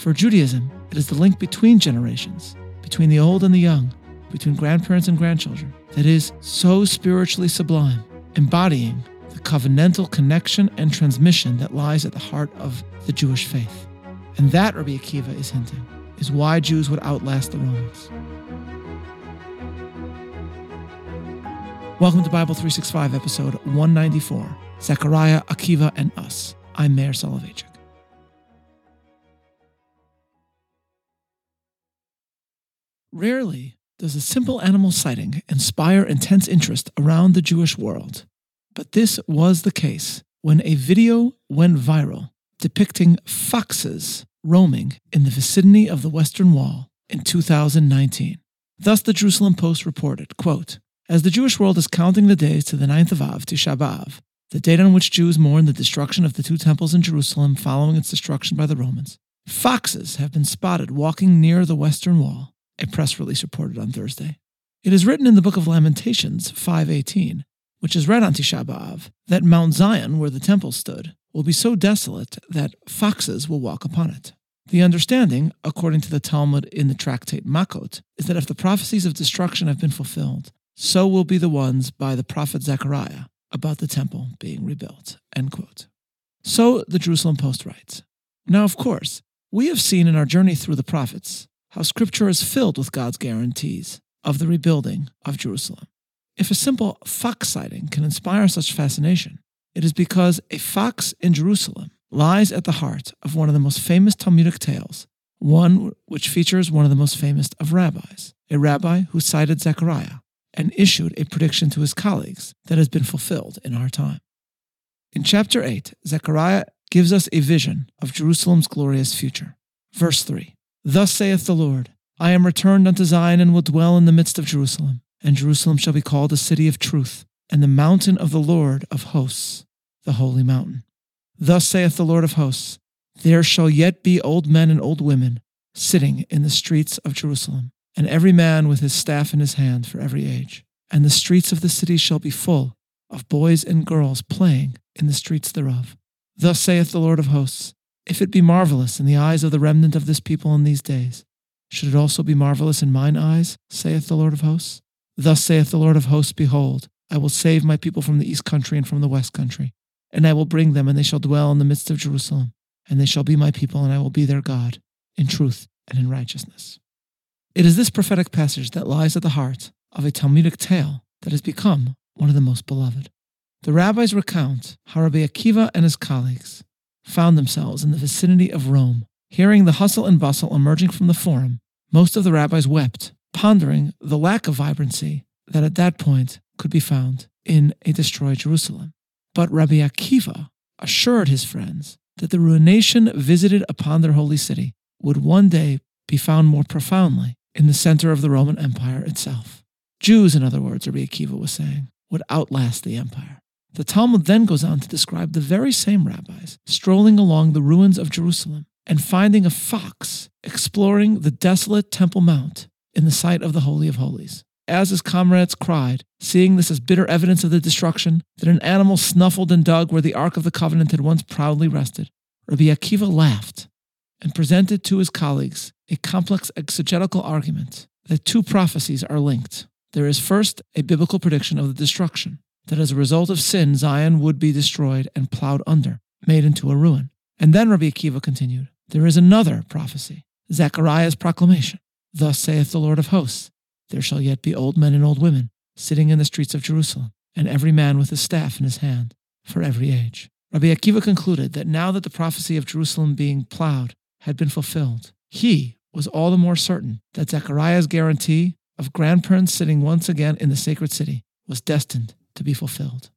For Judaism, it is the link between generations, between the old and the young, between grandparents and grandchildren, that is so spiritually sublime, embodying the covenantal connection and transmission that lies at the heart of the Jewish faith. And that, Rabbi Akiva is hinting, is why Jews would outlast the Romans. Welcome to Bible 365, episode 194 Zechariah, Akiva, and Us. I'm Meir Soloveichik. Rarely does a simple animal sighting inspire intense interest around the Jewish world, but this was the case when a video went viral depicting foxes roaming in the vicinity of the Western Wall in 2019. Thus, the Jerusalem Post reported, quote, As the Jewish world is counting the days to the ninth of Av, Tisha B'Av, the date on which Jews mourn the destruction of the two temples in Jerusalem following its destruction by the Romans, foxes have been spotted walking near the Western Wall, a press release reported on Thursday. It is written in the book of Lamentations 5.18, which is read on Tisha B'Av, that Mount Zion, where the temple stood, will be so desolate that foxes will walk upon it. The understanding, according to the Talmud in the tractate Makot, is that if the prophecies of destruction have been fulfilled, so will be the ones by the prophet Zechariah about the temple being rebuilt. So the Jerusalem Post writes. Now, of course, we have seen in our journey through the prophets how Scripture is filled with God's guarantees of the rebuilding of Jerusalem. If a simple fox sighting can inspire such fascination, it is because a fox in Jerusalem lies at the heart of one of the most famous Talmudic tales, one which features one of the most famous of rabbis, a rabbi who cited Zechariah and issued a prediction to his colleagues that has been fulfilled in our time. In chapter 8, Zechariah gives us a vision of Jerusalem's glorious future. Verse 3 Thus saith the Lord, I am returned unto Zion and will dwell in the midst of Jerusalem, and Jerusalem shall be called a city of truth, and the mountain of the Lord of hosts, the holy mountain. Thus saith the Lord of hosts, There shall yet be old men and old women sitting in the streets of Jerusalem, and every man with his staff in his hand for every age. And the streets of the city shall be full of boys and girls playing in the streets thereof. Thus saith the Lord of hosts, If it be marvelous in the eyes of the remnant of this people in these days, should it also be marvelous in mine eyes, saith the Lord of hosts? Thus saith the Lord of hosts, Behold, I will save my people from the east country and from the west country, and I will bring them, and they shall dwell in the midst of Jerusalem, and they shall be my people, and I will be their God, in truth and in righteousness. It is this prophetic passage that lies at the heart of a Talmudic tale that has become one of the most beloved. The rabbis recount how Rabbi Akiva and his colleagues found themselves in the vicinity of Rome. Hearing the hustle and bustle emerging from the forum, most of the rabbis wept, pondering the lack of vibrancy that at that point could be found in a destroyed Jerusalem. But Rabbi Akiva assured his friends that the ruination visited upon their holy city would one day be found more profoundly in the center of the Roman Empire itself. Jews, in other words, Rabbi Akiva was saying, would outlast the empire. The Talmud then goes on to describe the very same rabbis strolling along the ruins of Jerusalem and finding a fox exploring the desolate Temple Mount in the site of the Holy of Holies. As his comrades cried, seeing this as bitter evidence of the destruction, that an animal snuffled and dug where the Ark of the Covenant had once proudly rested, Rabbi Akiva laughed and presented to his colleagues a complex exegetical argument that two prophecies are linked. There is first a biblical prediction of the destruction, that as a result of sin, Zion would be destroyed and plowed under, made into a ruin. And then Rabbi Akiva continued, there is another prophecy, Zechariah's proclamation. Thus saith the Lord of hosts, there shall yet be old men and old women sitting in the streets of Jerusalem, and every man with his staff in his hand, for every age. Rabbi Akiva concluded that now that the prophecy of Jerusalem being plowed had been fulfilled, he was all the more certain that Zechariah's guarantee of grandparents sitting once again in the sacred city was destined to be fulfilled.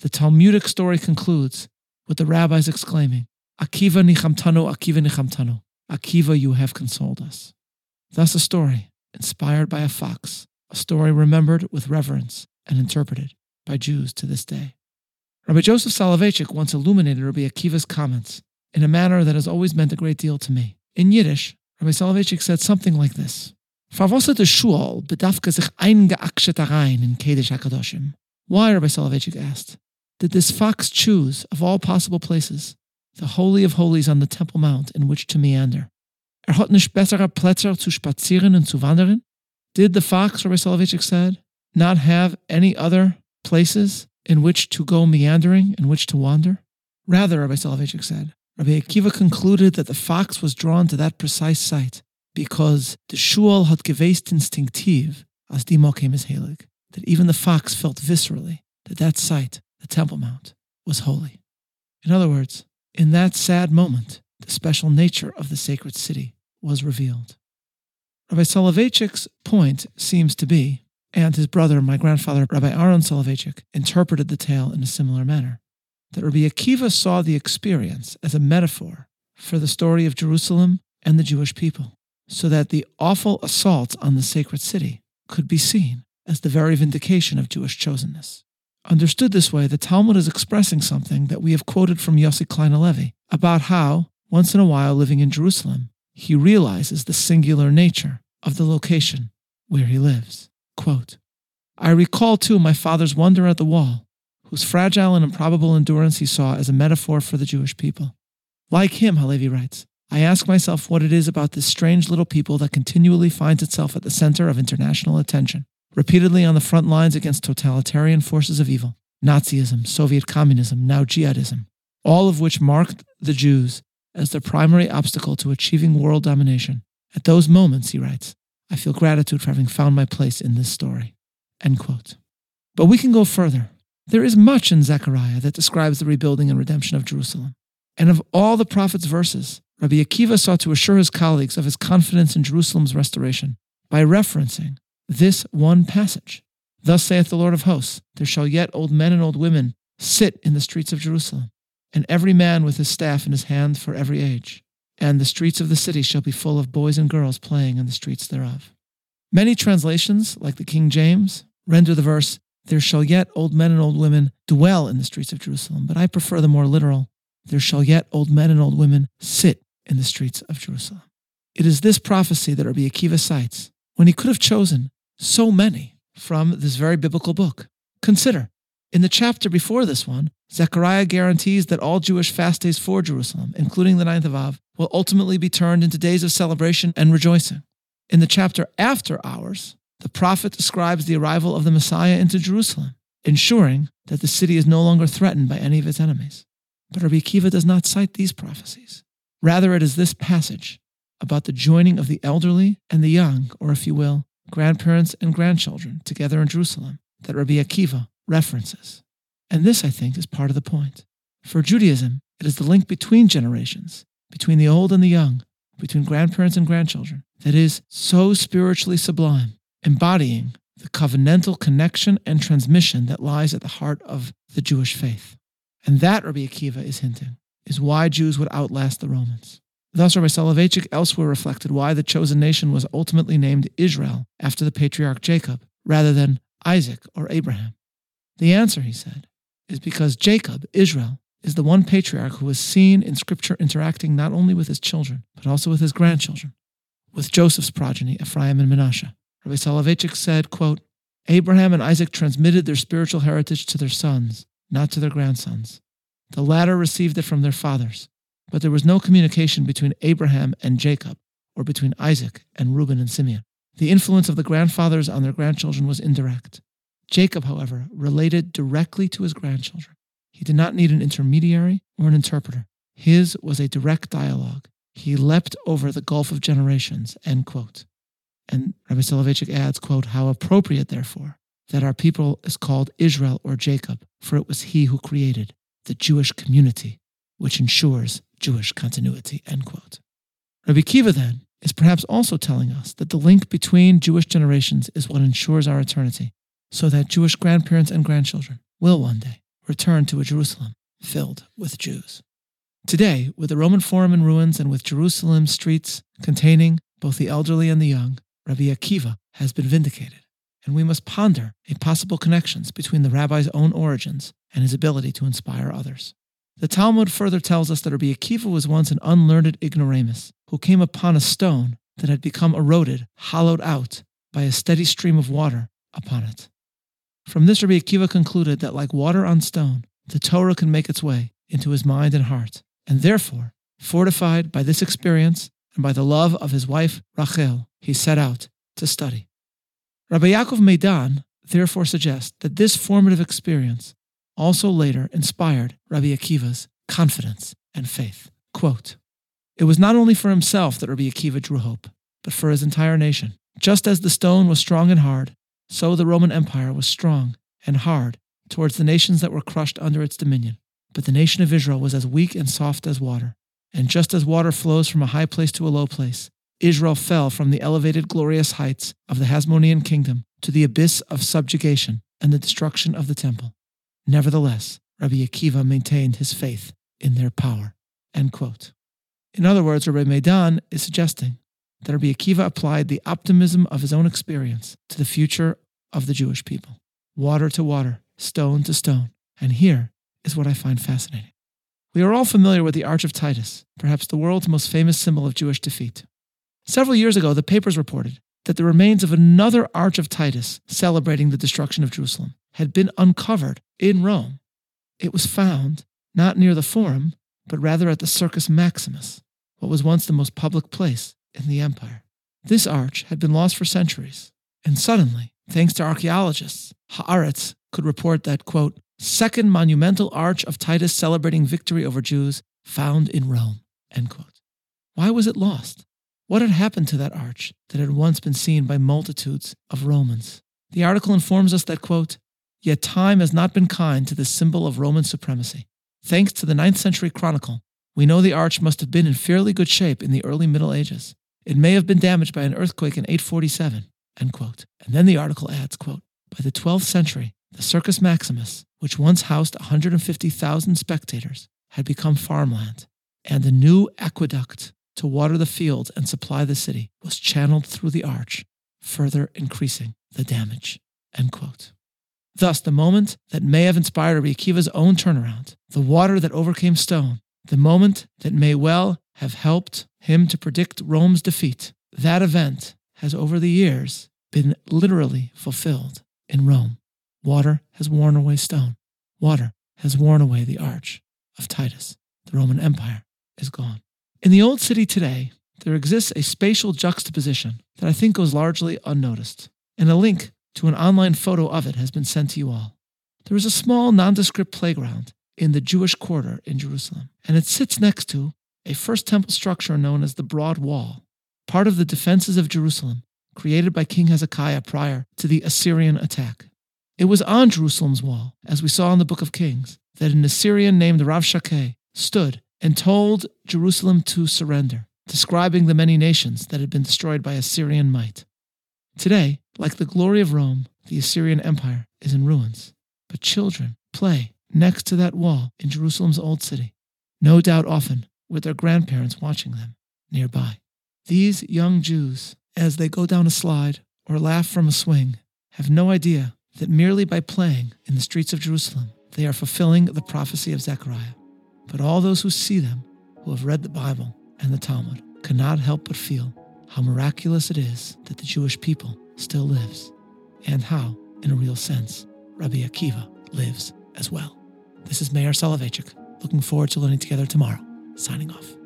The Talmudic story concludes with the rabbis exclaiming, Akiva nichamtano, Akiva nichamtano, Akiva, you have consoled us. Thus a story inspired by a fox, a story remembered with reverence and interpreted by Jews to this day. Rabbi Joseph Soloveitchik once illuminated Rabbi Akiva's comments in a manner that has always meant a great deal to me. In Yiddish, Rabbi Soloveitchik said something like this. Verwasser de Schuol bedafke sich eingeakshet rein in Kedesh HaKadoshim. Why, Rabbi Soloveitchik asked, did this fox choose, of all possible places, the Holy of Holies on the Temple Mount in which to meander? Er hat nicht bessere Plätze zu spazieren und zu wandern? Did the fox, Rabbi Soloveitchik said, not have any other places in which to go meandering, in which to wander? Rather, Rabbi Soloveitchik said, Rabbi Akiva concluded that the fox was drawn to that precise site because the shul had gewest instinctive, as die Mokim is heilig, that even the fox felt viscerally that that site, the Temple Mount, was holy. In other words, in that sad moment, the special nature of the sacred city was revealed. Rabbi Soloveitchik's point seems to be, and his brother, my grandfather, Rabbi Aaron Soloveitchik, interpreted the tale in a similar manner, that Rabbi Akiva saw the experience as a metaphor for the story of Jerusalem and the Jewish people, so that the awful assault on the sacred city could be seen as the very vindication of Jewish chosenness. Understood this way, the Talmud is expressing something that we have quoted from Yossi Klein Halevi about how, once in a while living in Jerusalem, he realizes the singular nature of the location where he lives. Quote, I recall too my father's wonder at the wall, whose fragile and improbable endurance he saw as a metaphor for the Jewish people. Like him, Halevi writes, I ask myself what it is about this strange little people that continually finds itself at the center of international attention, repeatedly on the front lines against totalitarian forces of evil, Nazism, Soviet communism, now jihadism, all of which marked the Jews as the primary obstacle to achieving world domination. At those moments, he writes, I feel gratitude for having found my place in this story. End quote. But we can go further. There is much in Zechariah that describes the rebuilding and redemption of Jerusalem. And of all the prophet's verses, Rabbi Akiva sought to assure his colleagues of his confidence in Jerusalem's restoration by referencing this one passage. Thus saith the Lord of hosts, There shall yet old men and old women sit in the streets of Jerusalem, and every man with his staff in his hand for every age. And the streets of the city shall be full of boys and girls playing in the streets thereof. Many translations, like the King James, render the verse, There shall yet old men and old women dwell in the streets of Jerusalem, but I prefer the more literal, There shall yet old men and old women sit in the streets of Jerusalem. It is this prophecy that Rabbi Akiva cites when he could have chosen so many from this very biblical book. Consider, in the chapter before this one, Zechariah guarantees that all Jewish fast days for Jerusalem, including the ninth of Av, will ultimately be turned into days of celebration and rejoicing. In the chapter after ours, the prophet describes the arrival of the Messiah into Jerusalem, ensuring that the city is no longer threatened by any of its enemies. But Rabbi Akiva does not cite these prophecies. Rather, it is this passage about the joining of the elderly and the young, or if you will, grandparents and grandchildren together in Jerusalem that Rabbi Akiva references. And this, I think, is part of the point. For Judaism, it is the link between generations, between the old and the young, between grandparents and grandchildren, that is so spiritually sublime, embodying the covenantal connection and transmission that lies at the heart of the Jewish faith. And that, Rabbi Akiva is hinting, is why Jews would outlast the Romans. Thus, Rabbi Soloveitchik elsewhere reflected why the chosen nation was ultimately named Israel after the patriarch Jacob, rather than Isaac or Abraham. The answer, he said, is because Jacob, Israel, is the one patriarch who is seen in Scripture interacting not only with his children, but also with his grandchildren, with Joseph's progeny, Ephraim and Manasseh. Rabbi Soloveitchik said, quote, Abraham and Isaac transmitted their spiritual heritage to their sons, not to their grandsons. The latter received it from their fathers, but there was no communication between Abraham and Jacob, or between Isaac and Reuben and Simeon. The influence of the grandfathers on their grandchildren was indirect. Jacob, however, related directly to his grandchildren. He did not need an intermediary or an interpreter. His was a direct dialogue. He leapt over the gulf of generations, end quote. And Rabbi Soloveitchik adds, quote, how appropriate, therefore, that our people is called Israel or Jacob, for it was he who created the Jewish community, which ensures Jewish continuity, end quote. Rabbi Kiva, then, is perhaps also telling us that the link between Jewish generations is what ensures our eternity, so that Jewish grandparents and grandchildren will one day return to a Jerusalem filled with Jews. Today, with the Roman Forum in ruins and with Jerusalem's streets containing both the elderly and the young, Rabbi Akiva has been vindicated, and we must ponder a possible connections between the rabbi's own origins and his ability to inspire others. The Talmud further tells us that Rabbi Akiva was once an unlearned ignoramus who came upon a stone that had become eroded, hollowed out by a steady stream of water upon it. From this, Rabbi Akiva concluded that, like water on stone, the Torah can make its way into his mind and heart, and therefore, fortified by this experience, and by the love of his wife Rachel, he set out to study. Rabbi Yaakov Meidan therefore suggests that this formative experience also later inspired Rabbi Akiva's confidence and faith. Quote, it was not only for himself that Rabbi Akiva drew hope, but for his entire nation. Just as the stone was strong and hard, so the Roman Empire was strong and hard towards the nations that were crushed under its dominion. But the nation of Israel was as weak and soft as water. And just as water flows from a high place to a low place, Israel fell from the elevated, glorious heights of the Hasmonean kingdom to the abyss of subjugation and the destruction of the temple. Nevertheless, Rabbi Akiva maintained his faith in their power. End quote. In other words, Rabbi Meidan is suggesting that Rabbi Akiva applied the optimism of his own experience to the future of the Jewish people. Water to water, stone to stone. And here is what I find fascinating. We are all familiar with the Arch of Titus, perhaps the world's most famous symbol of Jewish defeat. Several years ago, the papers reported that the remains of another Arch of Titus celebrating the destruction of Jerusalem had been uncovered in Rome. It was found not near the Forum, but rather at the Circus Maximus, what was once the most public place in the empire. This arch had been lost for centuries, and suddenly, thanks to archaeologists, Haaretz could report that, quote, second monumental arch of Titus celebrating victory over Jews found in Rome, end quote. Why was it lost? What had happened to that arch that had once been seen by multitudes of Romans? The article informs us that, quote, Yet time has not been kind to this symbol of Roman supremacy. Thanks to the 9th century chronicle, we know the arch must have been in fairly good shape in the early Middle Ages. It may have been damaged by an earthquake in 847. End quote. And then the article adds, quote, By the 12th century, the Circus Maximus, which once housed 150,000 spectators, had become farmland, and a new aqueduct to water the fields and supply the city was channeled through the arch, further increasing the damage. End quote. Thus, the moment that may have inspired Akiva's own turnaround, the water that overcame stone, the moment that may well have helped him to predict Rome's defeat, that event has over the years been literally fulfilled in Rome. Water has worn away stone. Water has worn away the arch of Titus. The Roman Empire is gone. In the Old City today, there exists a spatial juxtaposition that I think goes largely unnoticed, and a link to an online photo of it has been sent to you all. There is a small nondescript playground in the Jewish quarter in Jerusalem, and it sits next to a First Temple structure known as the Broad Wall, part of the defenses of Jerusalem created by King Hezekiah prior to the Assyrian attack. It was on Jerusalem's wall, as we saw in the book of Kings, that an Assyrian named Rabshakeh stood and told Jerusalem to surrender, describing the many nations that had been destroyed by Assyrian might. Today, like the glory of Rome, the Assyrian Empire is in ruins, but children play next to that wall in Jerusalem's old city, no doubt often with their grandparents watching them nearby. These young Jews, as they go down a slide or laugh from a swing, have no idea that merely by playing in the streets of Jerusalem, they are fulfilling the prophecy of Zechariah. But all those who see them, who have read the Bible and the Talmud, cannot help but feel how miraculous it is that the Jewish people still lives, and how, in a real sense, Rabbi Akiva lives as well. This is Meir Soloveichik, looking forward to learning together tomorrow. Signing off.